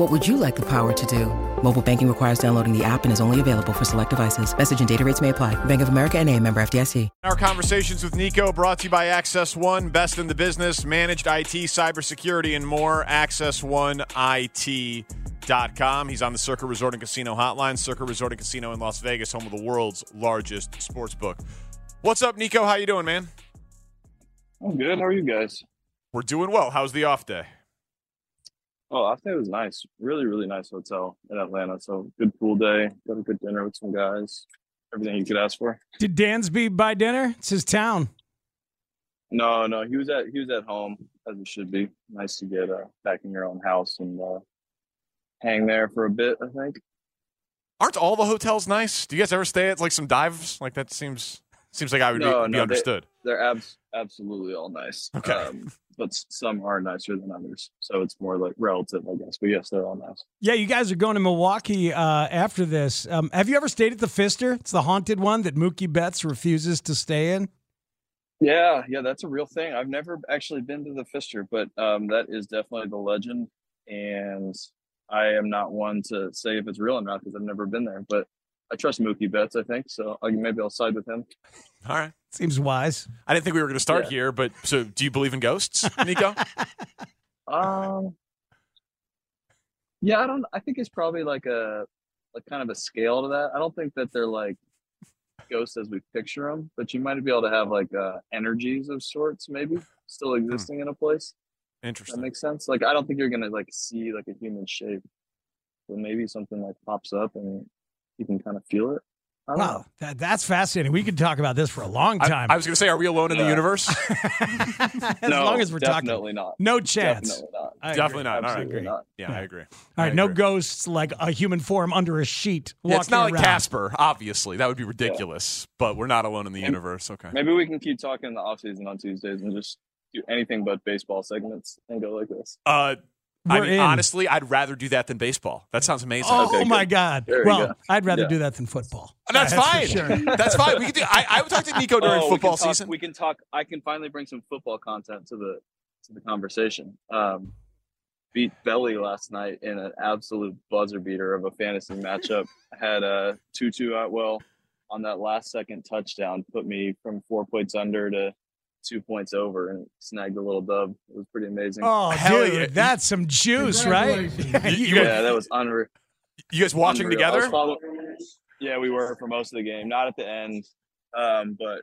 What would you like the power to do? Mobile banking requires downloading the app and is only available for select devices. Message and data rates may apply. Bank of America and a member FDIC. Our conversations with Nico brought to you by Access One, best in the business, managed IT, cybersecurity, and more. AccessOneIT.com. He's on the Circa Resort and Casino hotline. Circa Resort and Casino in Las Vegas, home of the world's largest sports book. What's up, Nico? How you doing, man? I'm good. How are you guys? We're doing well. How's the off day? Oh, off day was nice. Really, really nice hotel in Atlanta. So good pool day. Got a good dinner with some guys. Everything you could ask for. Did Dansby buy dinner? It's his town. No, no, he was at he was at home as it should be. Nice to get uh, back in your own house and uh, hang there for a bit. I think. Aren't all the hotels nice? Do you guys ever stay at like some dives? Like that seems seems like I would No, be, be no, understood. They, are abs- absolutely all nice. Okay. Um, but some are nicer than others. So it's more like relative, I guess. But yes, they're all nice. Yeah, you guys are going to Milwaukee uh, after this. Um, have you ever stayed at the Pfister? It's the haunted one that Mookie Betts refuses to stay in. Yeah, yeah, that's a real thing. I've never actually been to the Pfister, but um, that is definitely the legend. And I am not one to say if it's real or not because I've never been there. But I trust Mookie Betts, I think. So I, maybe I'll side with him. All right. Seems wise. I didn't think we were going to start Yeah. here, but so do you believe in ghosts, Nico? Um, yeah, I don't. I think it's probably like a like kind of a scale to that. I don't think that they're like ghosts as we picture them, but you might be able to have like uh, energies of sorts, maybe still existing in a place. Interesting. That Interesting. makes sense. Like I don't think you're gonna like see like a human shape, but maybe something like pops up and you can kind of feel it. I Wow, that, that's fascinating. We could talk about this for a long time. I was going to say, are we alone in the Yeah. universe? as know. long as we're talking. definitely not. No chance. Definitely not. I agree. Definitely not. All right. Absolutely not. Yeah, I agree. All right, I no ghosts like a human form under a sheet. Yeah, it's not walking like. Casper, obviously. That would be ridiculous. But we're not alone in the universe. Okay. Maybe we can keep talking in the off season on Tuesdays and just do anything but baseball segments and go like this. Uh, I We're mean, in. honestly, I'd rather do that than baseball. That sounds amazing. Oh Okay, my good. God! There Well, go. I'd rather Yeah. do that than football. That's, for fine. sure. That's fine. We can do. I, I would talk to Nico during Oh, football can talk- season. We can talk. I can finally bring some football content to the to the conversation. Um, beat Belly last night in an absolute buzzer beater of a fantasy matchup. Had a two-two Tutu Atwell on that last second touchdown, put me from four points under to two points over, and snagged a little dub. It was pretty amazing. Oh, Hell dude, yeah. that's some juice, right? You- you You- yeah, that was unreal. you guys watching Unreal. Together? follow- yeah, we were for most of the game, not at the end. Um, but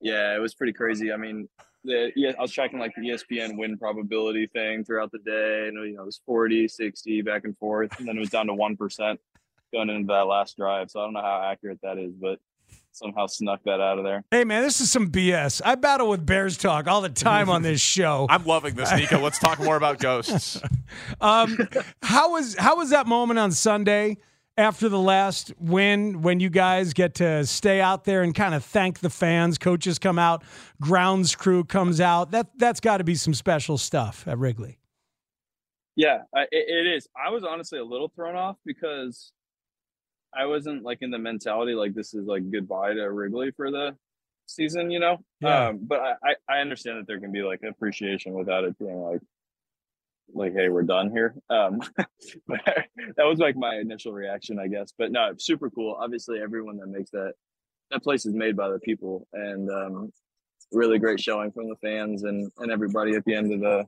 yeah, it was pretty crazy. I mean, the yeah, I was tracking like the ESPN win probability thing throughout the day, and you know, it was 40, 60 back and forth, and then it was down to 1% going into that last drive. So I don't know how accurate that is, but somehow snuck that out of there. Hey, man, this is some BS. I battle with Bears talk all the time on this show. I'm loving this, Nico. Let's talk more about ghosts. Um, how was how was that moment on Sunday after the last win when you guys get to stay out there and kind of thank the fans? Coaches come out, grounds crew comes out. That that's got to be some special stuff at Wrigley. Yeah, it, it is. I was honestly a little thrown off because I wasn't like in the mentality like this is like goodbye to Wrigley for the season, you know. Yeah. Um, but I, I understand that there can be like appreciation without it being like like hey we're done here. Um, but that was like my initial reaction, I guess. But no, super cool. Obviously, everyone that makes that that place is made by the people, and um, really great showing from the fans and and everybody at the end of the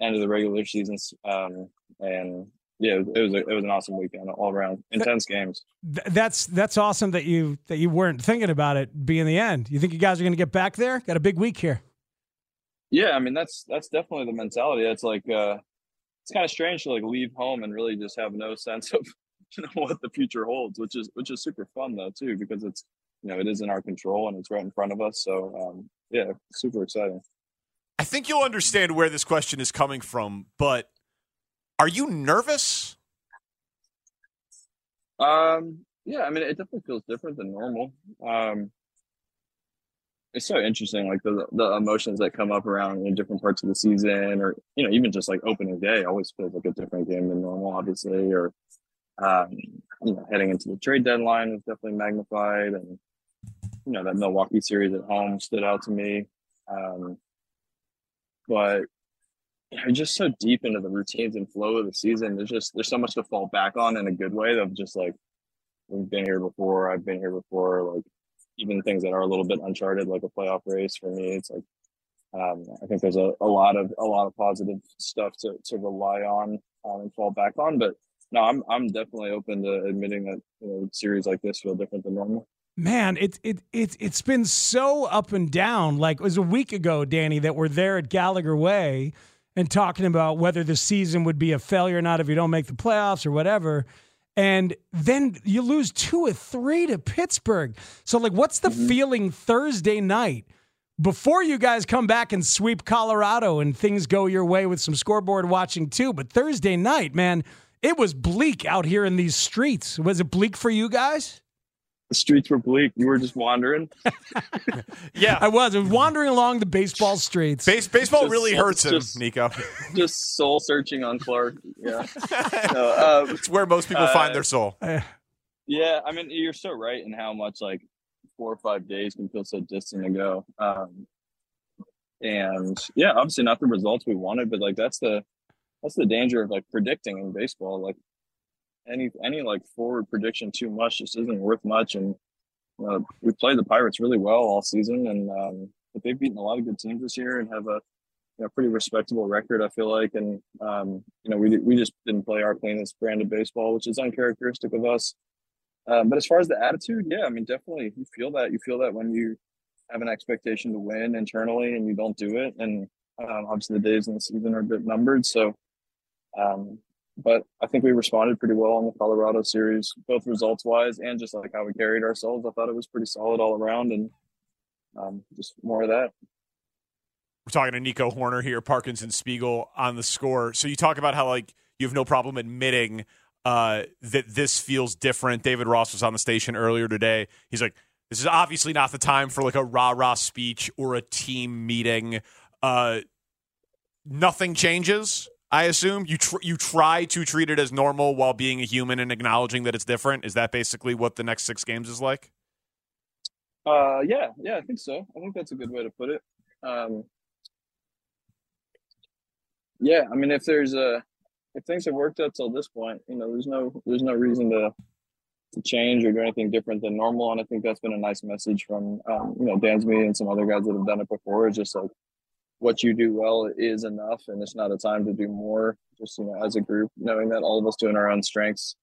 end of the regular season. Um, and yeah, it was a, it was an awesome weekend all around. Intense games. Th- that's that's awesome that you that you weren't thinking about it being the end. You think you guys are going to get back there? Got a big week here. Yeah, I mean that's that's definitely the mentality. It's like uh it's kind of strange to like leave home and really just have no sense of you know what the future holds, which is which is super fun though too because it's you know it is in our control and it's right in front of us. So um, yeah, super exciting. I think you'll understand where this question is coming from, but are you nervous? Um, yeah, I mean, it definitely feels different than normal. Um, it's so interesting, like the the emotions that come up around in different parts of the season, or you know, even just like opening day always feels like a different game than normal, obviously. Or um, you know, heading into the trade deadline was definitely magnified, and you know that Milwaukee series at home stood out to me. Um, but you're just so deep into the routines and flow of the season. There's just there's so much to fall back on in a good way of just like we've been here before, I've been here before, like even things that are a little bit uncharted, like a playoff race for me, it's like um, I think there's a, a lot of a lot of positive stuff to, to rely on um, and fall back on. But no, I'm I'm definitely open to admitting that you know series like this feel different than normal. Man, it it it it's been so up and down. Like it was a week ago, Danny, that we're there at Gallagher Way and talking about whether the season would be a failure or not if you don't make the playoffs or whatever. And then you lose two or three to Pittsburgh. So, like, what's the mm-hmm. feeling Thursday night before you guys come back and sweep Colorado and things go your way with some scoreboard watching too? But Thursday night, man, it was bleak out here in these streets. Was it bleak for you guys? The streets were bleak. You were just wandering. yeah, I was. I was wandering along the baseball streets. Base, baseball just, really hurts him, Nico. just soul searching on Clark. Yeah, no, um, it's where most people uh, find their soul. Yeah, I mean, you're so right in how much like four or five days can feel so distant ago. Um, and yeah, obviously not the results we wanted, but like that's the that's the danger of like predicting in baseball. Like any any like forward prediction too much just isn't worth much. And uh, we played the Pirates really well all season, and um, but they've beaten a lot of good teams this year and have a you know, pretty respectable record. I feel like, and um, you know, we we just didn't play our cleanest brand of baseball, which is uncharacteristic of us. Um, but as far as the attitude, yeah, I mean, definitely you feel that. You feel that when you have an expectation to win internally and you don't do it, and um, obviously the days in the season are a bit numbered. So um, but I think we responded pretty well on the Colorado series, both results wise and just like how we carried ourselves. I thought it was pretty solid all around, and um, just more of that. We're talking to Nico Hoerner here, Parkins and Spiegel on the score. So you talk about how like you have no problem admitting uh, that this feels different. David Ross was on the station earlier today. He's like, "This is obviously not the time for like a rah rah speech or a team meeting." Uh, nothing changes I assume you tr- you try to treat it as normal while being a human and acknowledging that it's different. Is that basically what the next six games is like? Uh, yeah, yeah, I think so. I think that's a good way to put it. Um, yeah, I mean, if there's a if things have worked out till this point, you know, there's no there's no reason to to change or do anything different than normal. And I think that's been a nice message from um, you know Dansby and some other guys that have done it before. It's just like what you do well is enough and it's not a time to do more just you know as a group knowing that all of us doing our own strengths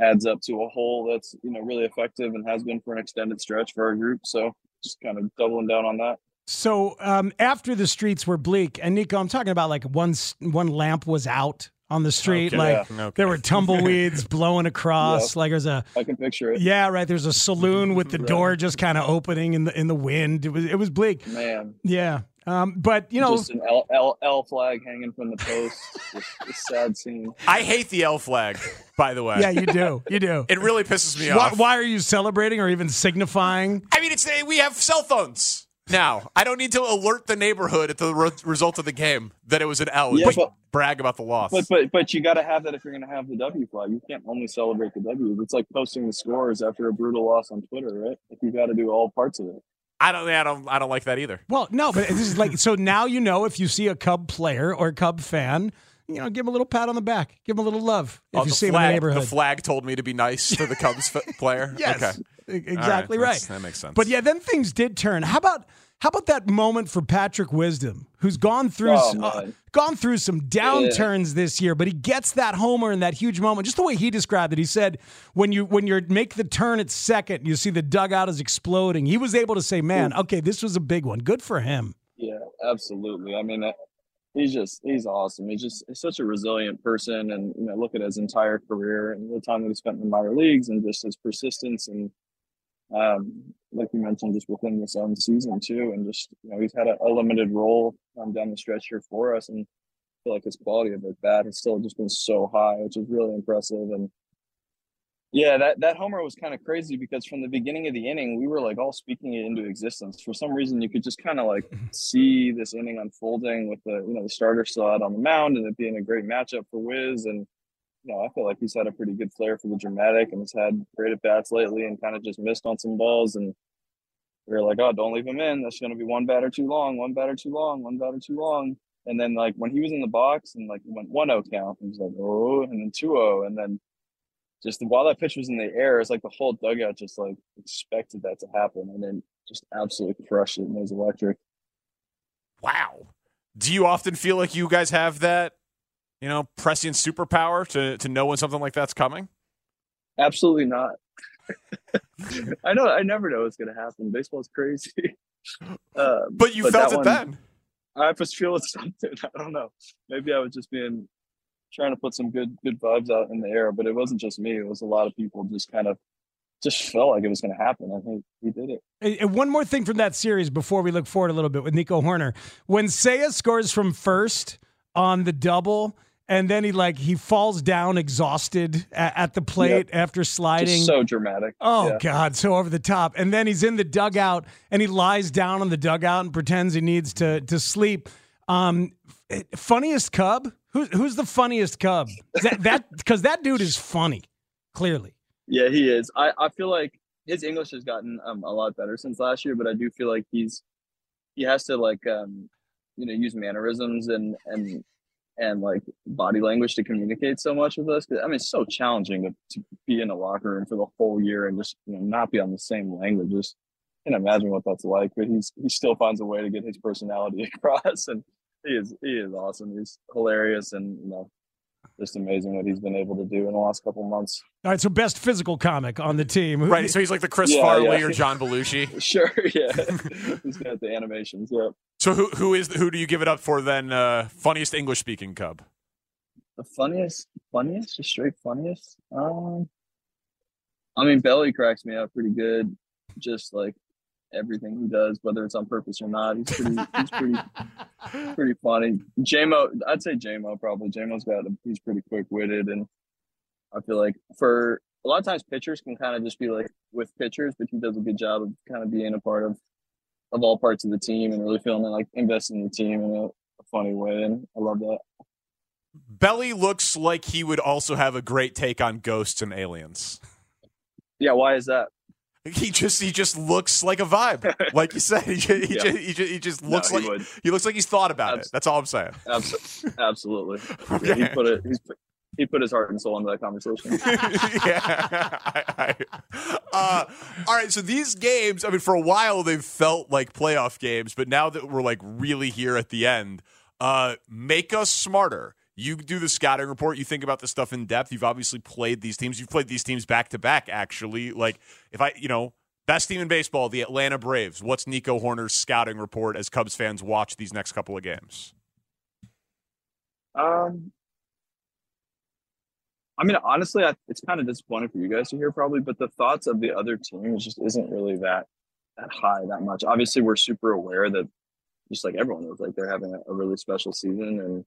adds up to a whole that's you know really effective and has been for an extended stretch for our group so just kind of doubling down on that so um, after the streets were bleak and nico i'm talking about like one one lamp was out on the street. Okay, like yeah. okay. there were tumbleweeds blowing across. Like there's a I can picture it. Yeah, right. There's a saloon with the right. door just kind of opening in the in the wind. It was it was bleak. Man. Yeah. Um, but you know, just an L, L, L flag hanging from the post. just a sad scene. I hate the L flag. By the way, yeah, you do. You do. it really pisses me why, off. Why are you celebrating or even signifying? I mean, it's we have cell phones now. I don't need to alert the neighborhood at the re- result of the game that it was an L. Yeah, but, brag about the loss. But but but you got to have that if you're going to have the W flag. You can't only celebrate the W. It's like posting the scores after a brutal loss on Twitter, right? Like you got to do all parts of it. I don't, I don't, I don't like that either. Well, no, but this is like so now you know if you see a Cub player or a Cub fan, you know, give him a little pat on the back, give him a little love if oh, you see flag, him in the neighborhood. The flag told me to be nice to the Cubs player. yes. Okay. Exactly right. That makes sense. But yeah, then things did turn. How about how about that moment for Patrick Wisdom, who's gone through Oh, uh, gone through some downturns this year, but he gets that homer in that huge moment. Just the way he described it, he said when you when you make the turn at second, you see the dugout is exploding. He was able to say, "Man, okay, this was a big one. Good for him." Yeah, absolutely. I mean, uh, he's just he's awesome. He's just he's such a resilient person, and you know, look at his entire career and the time that he spent in the minor leagues, and just his persistence and um, like you mentioned, just within this own season too, and just you know, he's had a, a limited role um, down the stretch here for us, and I feel like his quality of at bat has still just been so high, which is really impressive. And yeah, that that homer was kind of crazy because from the beginning of the inning, we were like all speaking it into existence. For some reason, you could just kind of like see this inning unfolding with the you know the starter still out on the mound and it being a great matchup for Wiz. And you know, I feel like he's had a pretty good flair for the dramatic and has had great at bats lately and kind of just missed on some balls. And we were like, oh, don't leave him in. That's going to be one batter too long, one batter too long, one batter too long. And then like when he was in the box and like went 1-0 count, he was like, oh, and then 2-0, and then just while that pitch was in the air, it's like the whole dugout just like expected that to happen, and then just absolutely crushed it. And it was electric. wow. Do you often feel like you guys have that, you know, prescient superpower to to know when something like that's coming? Absolutely not. I know. I never know what's going to happen. Baseball's crazy. Uh, But you But felt that it one- then. I was feeling something. I don't know. Maybe I was just being trying to put some good good vibes out in the air, but it wasn't just me. It was a lot of people just kind of just felt like it was going to happen. I think he did it. And and one more thing from that series before we look forward a little bit with Nico Hoerner. When Seiya scores from first on the double, and then he like he falls down exhausted at, at the plate after sliding. Just so dramatic. Oh Yeah. God, so over the top. And then he's in the dugout and he lies down on the dugout and pretends he needs to to sleep. Um, funniest Cub? Who's who's the funniest Cub? That that because that dude is funny, clearly. Yeah, he is. I, I feel like his English has gotten um, a lot better since last year, but I do feel like he's he has to like um you know use mannerisms and and and like body language to communicate so much with us. 'Cause, I mean, it's so challenging to, to be in a locker room for the whole year and just you know not be on the same language. Just can imagine what that's like. But he's he still finds a way to get his personality across, and he is he is awesome. He's hilarious, and you know just amazing what he's been able to do in the last couple months. All right, so best physical comic on the team. Right. So he's like the Chris Yeah, Farley yeah. or John Belushi. Sure, yeah. He's got the animations. Yeah. So who who is who do you give it up for then? Uh, funniest English speaking Cub. The funniest, funniest, just straight funniest. Um, I mean, Belly cracks me up pretty good. Just like everything he does, whether it's on purpose or not, he's pretty, he's pretty, pretty funny. JMO, I'd say JMO probably. JMO's got, a, he's pretty quick witted, and I feel like for a lot of times pitchers can kind of just be like with pitchers, but he does a good job of kind of being a part of of all parts of the team and really feeling like investing in the team in a, a funny way, and I love that. Belly looks like he would also have a great take on ghosts and aliens. Yeah, why is that? He just he just looks like a vibe, like you said. He just, he, Yeah. just, he, just, he just looks he like would. he looks like he's thought about it. That's all I'm saying. Abs- absolutely. Yeah, he put it. He's he put his heart and soul into that conversation. yeah. I- I- uh, all right. So these games, I mean, for a while they've felt like playoff games, but now that we're like really here at the end, uh, make us smarter. You do the scouting report. You think about this stuff in depth. You've obviously played these teams. You've played these teams back to back. Actually, like if I, you know, best team in baseball, the Atlanta Braves. What's Nico Hoerner's scouting report as Cubs fans watch these next couple of games? Um, I mean, honestly, I, it's kind of disappointing for you guys to hear probably, but the thoughts of the other teams just isn't really that that high that much. Obviously, we're super aware that just like everyone knows, like they're having a, a really special season and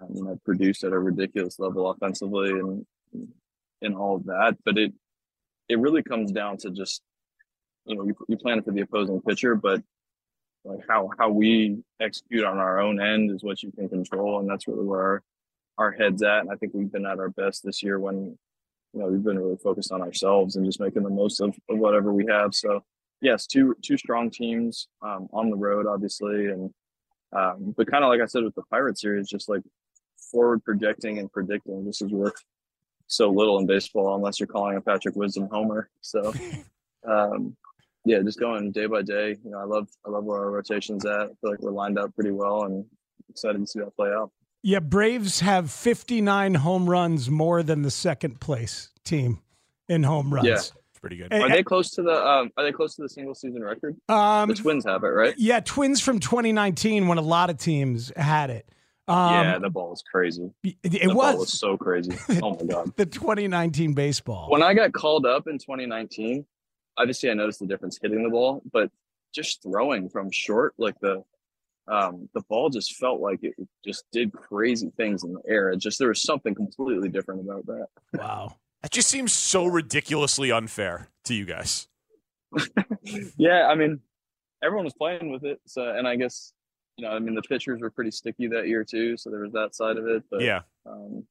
um, you know produced at a ridiculous level offensively and and all of that. But it it really comes down to just you know you, you plan it for the opposing pitcher, but like how how we execute on our own end is what you can control, and that's really where our our heads at. And I think we've been at our best this year when you know we've been really focused on ourselves and just making the most of, of whatever we have. So yes, two two strong teams um, on the road, obviously, and um, but kind of like I said with the Pirate series, just like forward projecting and predicting. This is worth so little in baseball unless you're calling a Patrick Wisdom homer. So um, yeah, just going day by day. You know, I love I love where our rotation's at. I feel like we're lined up pretty well, and excited to see that play out. Yeah, Braves have 59 home runs more than the second place team in home runs. Yeah. It's pretty good. And- Are they close to the um, Are they close to the single season record? Um, The Twins have it, right? yeah, Twins from 2019 when a lot of teams had it. Um, yeah, the ball was crazy. it, The it ball was, was so crazy. Oh my god. the 2019 baseball. When I got called up in 2019, obviously I noticed the difference hitting the ball, but just throwing from short, like the um the ball just felt like it just did crazy things in the air. It just there was something completely different about that. wow. That just seems so ridiculously unfair to you guys. yeah, I mean, everyone was playing with it. So, and I guess, you know, I mean, the pitchers were pretty sticky that year too. So there was that side of it. But Yeah. um,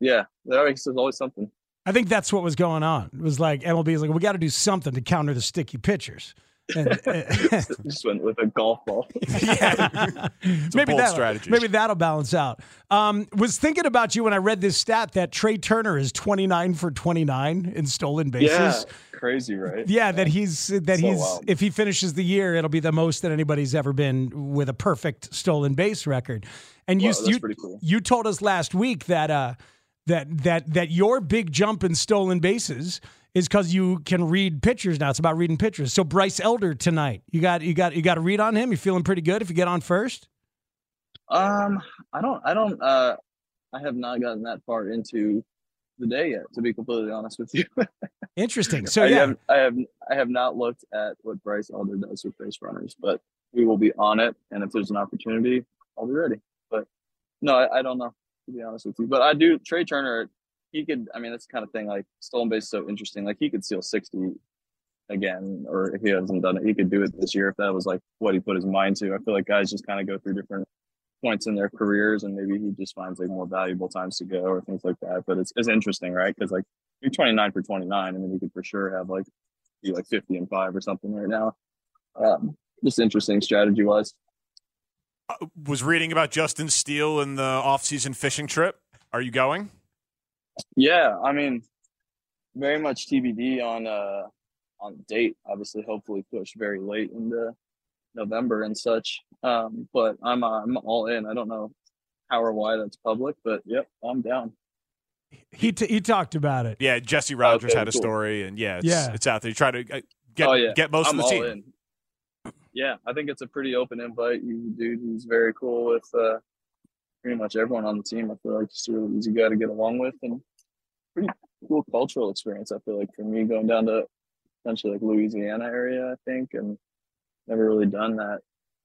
yeah, there's always something. I think that's what was going on. It was like MLB is like, we got to do something to counter the sticky pitchers. And, Just went with a golf ball. Yeah. It's a maybe bold that strategy. maybe that'll balance out. Um, was thinking about you when I read this stat that Trea Turner is 29 for 29 in stolen bases. yeah, crazy, right? Yeah, that he's that So he's wild. if he finishes the year, it'll be the most that anybody's ever been with a perfect stolen base record. And you Wow, that's you cool. you told us last week that uh that that that your big jump in stolen bases is because you can read pitchers now. It's about reading pitchers. So Bryce Elder tonight, you got you got you got to read on him. You're feeling pretty good if you get on first? Um, I don't, I don't, uh, I have not gotten that far into the day yet, to be completely honest with you. Interesting. So I yeah, have, I have, I have not looked at what Bryce Elder does with base runners, but we will be on it. And if there's an opportunity, I'll be ready. But no, I, I don't know, to be honest with you. But I do, Trea Turner, he could, I mean, that's the kind of thing like stolen base so interesting. Like he could steal 60 again, or if he hasn't done it, he could do it this year if that was like what he put his mind to. I feel like guys just kind of go through different points in their careers and maybe he just finds like more valuable times to go or things like that. But it's, it's interesting, right? Because like you're 29 for 29. I mean, he could for sure have like be like 50 and five or something right now. Um, just interesting strategy wise. Uh, was reading about Justin Steele and the off-season fishing trip. Are you going? Yeah, I mean, very much TBD on uh on date. Obviously, hopefully push very late into November and such. Um, but I'm uh, I'm all in. I don't know how or why that's public, but yep, I'm down. he t- he talked about it. Yeah, Jesse Rogers Okay, had a cool. story, and yeah, it's, Yeah. it's out there. You try to uh, get oh yeah, get most I'm of the all team. in. Yeah, I think it's a pretty open invite. You dude, he's very cool with uh, pretty much everyone on the team. I feel like just a really easy guy to get along with, and pretty cool cultural experience. I feel like for me going down to essentially like Louisiana area, I think, and never really done that.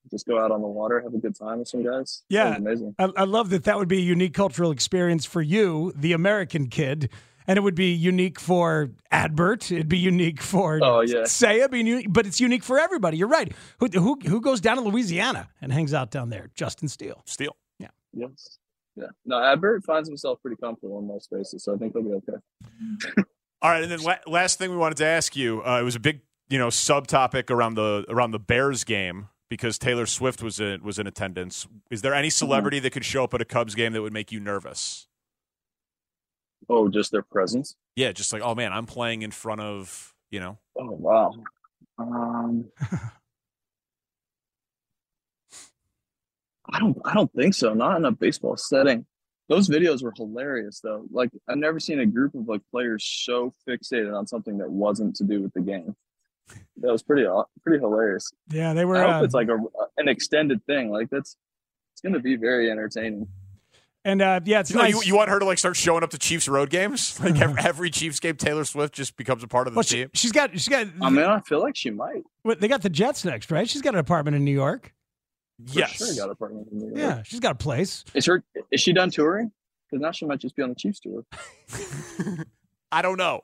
Just go out on the water, have a good time with some guys. Yeah. amazing. I, I love that that would be a unique cultural experience for you, the American kid, and it would be unique for Adbert. It'd be unique for Oh, yeah. Say it'd but it's unique for everybody. You're right. Who, who who goes down to Louisiana and hangs out down there? Justin Steele. Steele. Yes. Yeah. No, Adbert finds himself pretty comfortable in most spaces, so I think he'll be okay. All right, and then la- last thing we wanted to ask you, uh, it was a big, you know, subtopic around the around the Bears game because Taylor Swift was in was in attendance. Is there any celebrity that could show up at a Cubs game that would make you nervous? Oh, just their presence. Yeah, just like, oh man, I'm playing in front of, you know, Oh wow. Um, I don't. I don't think so. Not in a baseball setting. Those videos were hilarious, though. Like I've never seen a group of like players so fixated on something that wasn't to do with the game. That was pretty pretty hilarious. Yeah, they were. I Uh, hope it's like a an extended thing. Like that's it's going to be very entertaining. and uh, yeah, it's you, know, nice. you, you want her to like start showing up to Chiefs road games? Like every, every Chiefs game, Taylor Swift just becomes a part of the well, she, team. she's got she's got. I mean, I feel like she might. what- they got the Jets next, right? She's got an apartment in New York. Yes. sure got a partner in New York. Yeah, she's got a place. Is her? Is she done touring? Because now she might just be on the Chiefs tour. I don't know.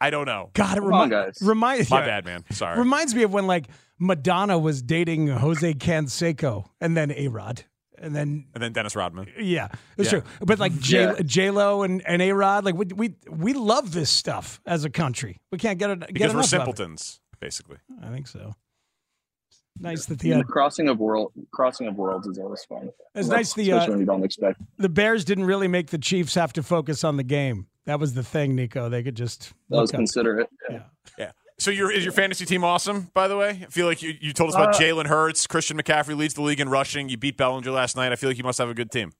I don't know. God, it Come on, remi- guys. remind My yeah. bad, man. Sorry. Reminds me of when like Madonna was dating Jose Canseco and then A Rod. And then and then Dennis Rodman. yeah, it's Yeah. true. But like J Yeah. J Lo and, and A Rod, like we, we we love this stuff as a country. We can't get it get Because we're enough of it. simpletons, basically. I think so. Nice that the Yeah. uh, the crossing of world crossing of worlds is always fun. it's nice the especially uh, when you don't expect. the Bears didn't really make the Chiefs have to focus on the game. That was the thing, Nico. They could just That was look up. considerate. Yeah. Yeah. So your is your fantasy team awesome? By the way, I feel like you, you told us about Uh, Jalen Hurts, Christian McCaffrey leads the league in rushing. You beat Bellinger last night. I feel like you must have a good team.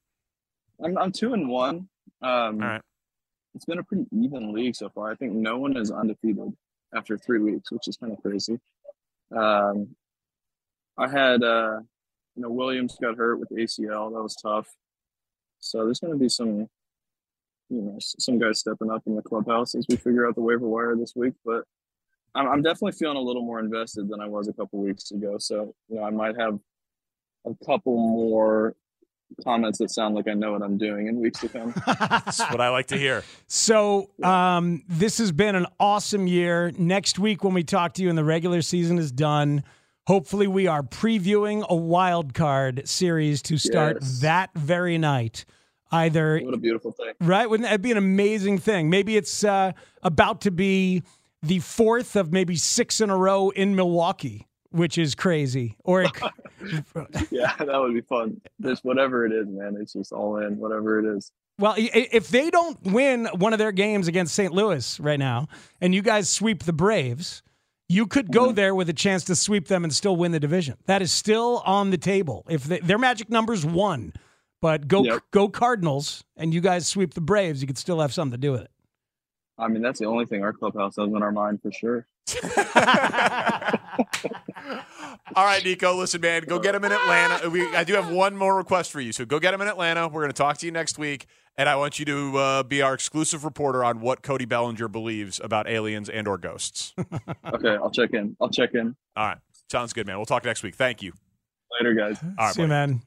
I'm I'm two and one. Um, All right. It's been a pretty even league so far. I think no one is undefeated after three weeks, which is kind of crazy. Um, I had uh, you know Williams got hurt with ACL. That was tough. So there's going to be some, you know, some guys stepping up in the clubhouse as we figure out the waiver wire this week. But I'm, I'm definitely feeling a little more invested than I was a couple weeks ago. So you know, I might have a couple more comments that sound like I know what I'm doing in weeks to come. That's what I like to hear. So um, this has been an awesome year. Next week, when we talk to you and the regular season is done, hopefully we are previewing a wild card series to start Yes. that very night. Either what a beautiful thing. right, wouldn't that be an amazing thing? Maybe it's uh, about to be the fourth of maybe six in a row in Milwaukee, which is crazy. Or it, Yeah, that would be fun. Just whatever it is, man. It's just all in, whatever it is. Well, if they don't win one of their games against St. Louis right now, and you guys sweep the Braves, you could go Mm-hmm. there with a chance to sweep them and still win the division. That is still on the table. If they, their magic number's one, but go Yep. go Cardinals, and you guys sweep the Braves, you could still have something to do with it. I mean, that's the only thing our clubhouse has in our mind for sure. All right, Nico. Listen, man, go get him in Atlanta. We, I do have one more request for you. So go get him in Atlanta. We're going to talk to you next week, and I want you to uh, be our exclusive reporter on what Cody Bellinger believes about aliens and or ghosts. Okay, I'll check in. I'll check in All right, sounds good, man. We'll talk next week. Thank you. later, guys. All right, See you, man.